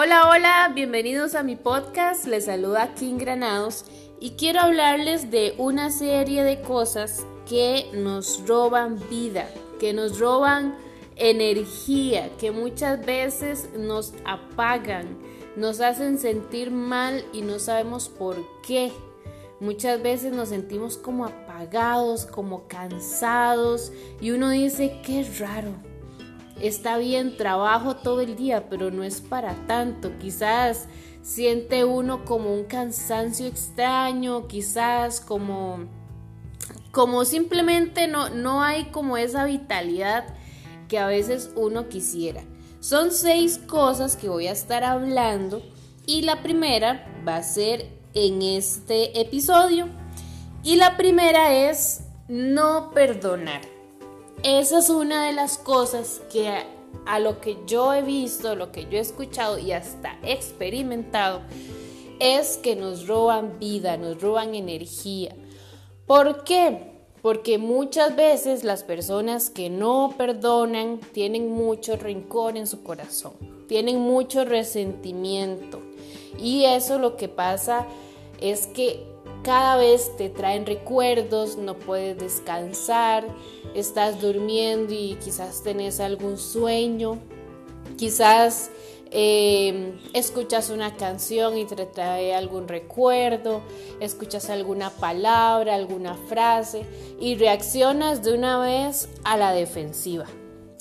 Hola, hola, bienvenidos a mi podcast. Les saluda King Granados y quiero hablarles de una serie de cosas que nos roban vida, que nos roban energía, que muchas veces nos apagan, nos hacen sentir mal y no sabemos por qué. Muchas veces nos sentimos como apagados, como cansados y uno dice, qué raro, está bien, trabajo todo el día, pero no es para tanto. Quizás siente uno como un cansancio extraño, quizás como, como simplemente no, no hay como esa vitalidad que a veces uno quisiera. Son seis cosas que voy a estar hablando y la primera va a ser en este episodio. Y la primera es no perdonar. Esa es una de las cosas que a, lo que yo he visto, lo que yo he escuchado y hasta experimentado, es que nos roban vida, nos roban energía. ¿Por qué? Porque muchas veces las personas que no perdonan tienen mucho rencor en su corazón, tienen mucho resentimiento. Y eso lo que pasa es que cada vez te traen recuerdos, no puedes descansar, estás durmiendo y quizás tenés algún sueño, quizás eh, escuchas una canción y te trae algún recuerdo, escuchas alguna palabra, alguna frase y reaccionas de una vez a la defensiva.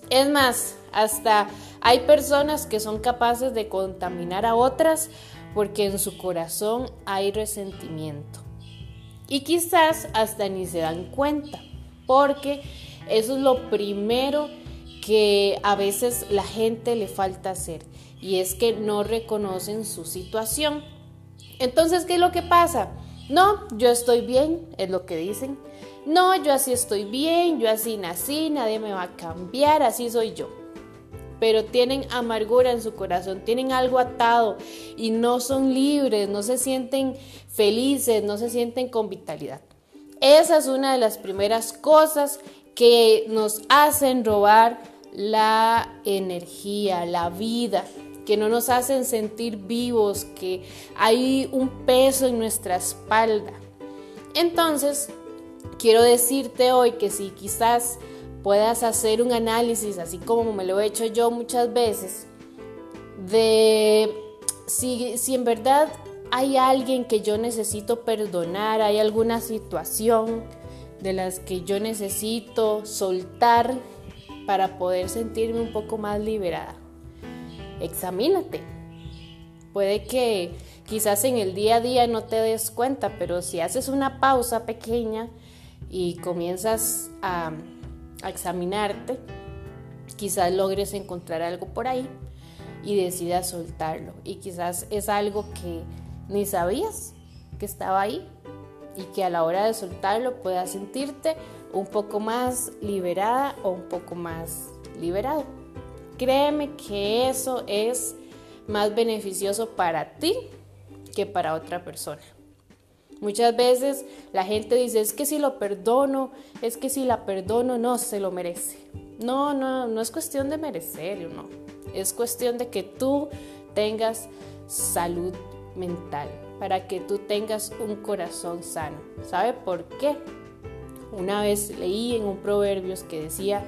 Es más, hasta hay personas que son capaces de contaminar a otras porque en su corazón hay resentimiento. Y quizás hasta ni se dan cuenta, porque eso es lo primero que a veces la gente le falta hacer, y es que no reconocen su situación. Entonces, ¿qué es lo que pasa? No, yo estoy bien, es lo que dicen. No, yo así estoy bien, yo así nací, nadie me va a cambiar, así soy yo pero tienen amargura en su corazón, tienen algo atado y no son libres, no se sienten felices, no se sienten con vitalidad. Esa es una de las primeras cosas que nos hacen robar la energía, la vida, que no nos hacen sentir vivos, que hay un peso en nuestra espalda. Entonces, quiero decirte hoy que si quizás puedas hacer un análisis, así como me lo he hecho yo muchas veces, de si, si en verdad hay alguien que yo necesito perdonar, hay alguna situación de las que yo necesito soltar para poder sentirme un poco más liberada. Examínate. Puede que quizás en el día a día no te des cuenta, pero si haces una pausa pequeña y comienzas a a examinarte, quizás logres encontrar algo por ahí y decidas soltarlo. Y quizás es algo que ni sabías que estaba ahí y que a la hora de soltarlo puedas sentirte un poco más liberada o un poco más liberado. Créeme que eso es más beneficioso para ti que para otra persona. Muchas veces la gente dice, es que si lo perdono, es que si la perdono, no, se lo merece. No, no, no es cuestión de merecer, no. Es cuestión de que tú tengas salud mental, para que tú tengas un corazón sano. ¿Sabe por qué? Una vez leí en un proverbios que decía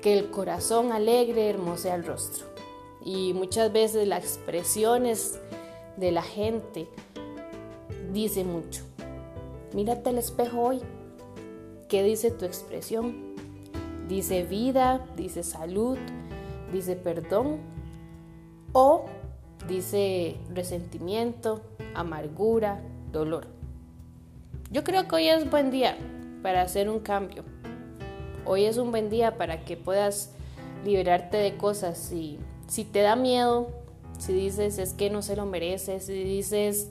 que el corazón alegre hermosea el rostro. Y muchas veces las expresiones de la gente dice mucho. Mírate al espejo hoy. ¿Qué dice tu expresión? ¿Dice vida? ¿Dice salud? ¿Dice perdón? ¿O dice resentimiento, amargura, dolor? Yo creo que hoy es buen día para hacer un cambio. Hoy es un buen día para que puedas liberarte de cosas. Si, te da miedo, si dices es que no se lo mereces, si dices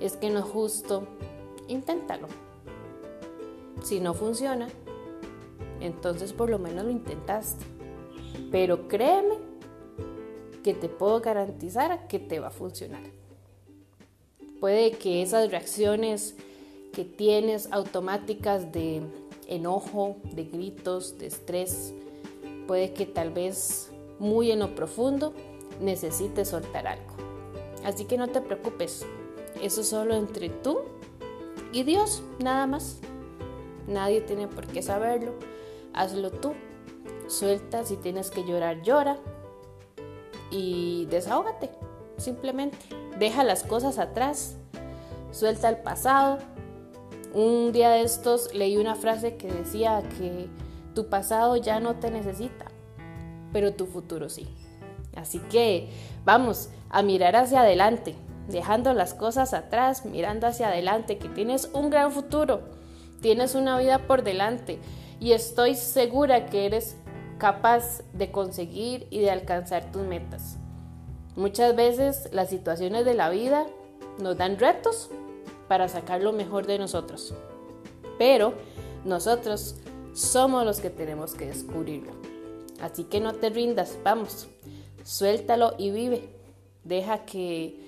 es que no es justo, inténtalo. Si no funciona, entonces por lo menos lo intentaste. Pero créeme que te puedo garantizar que te va a funcionar. Puede que esas reacciones que tienes automáticas de enojo, de gritos, de estrés, puede que tal vez muy en lo profundo necesites soltar algo. Así que no te preocupes, eso solo entre tú y Dios, nada más. Nadie tiene por qué saberlo, hazlo tú. Suelta, si tienes que llorar, llora y desahógate, simplemente. Deja las cosas atrás, suelta el pasado. Un día de estos leí una frase que decía que tu pasado ya no te necesita, pero tu futuro sí. Así que vamos a mirar hacia adelante, dejando las cosas atrás, mirando hacia adelante, que tienes un gran futuro, tienes una vida por delante y estoy segura que eres capaz de conseguir y de alcanzar tus metas. Muchas veces las situaciones de la vida nos dan retos para sacar lo mejor de nosotros, pero nosotros somos los que tenemos que descubrirlo. Así que no te rindas, vamos, suéltalo y vive. Deja que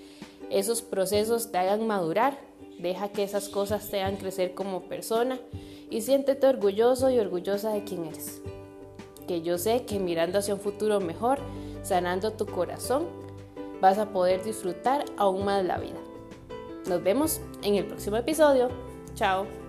esos procesos te hagan madurar, deja que esas cosas te hagan crecer como persona y siéntete orgulloso y orgullosa de quién eres. Yo sé que mirando hacia un futuro mejor, sanando tu corazón, vas a poder disfrutar aún más la vida. Nos vemos en el próximo episodio. Chao.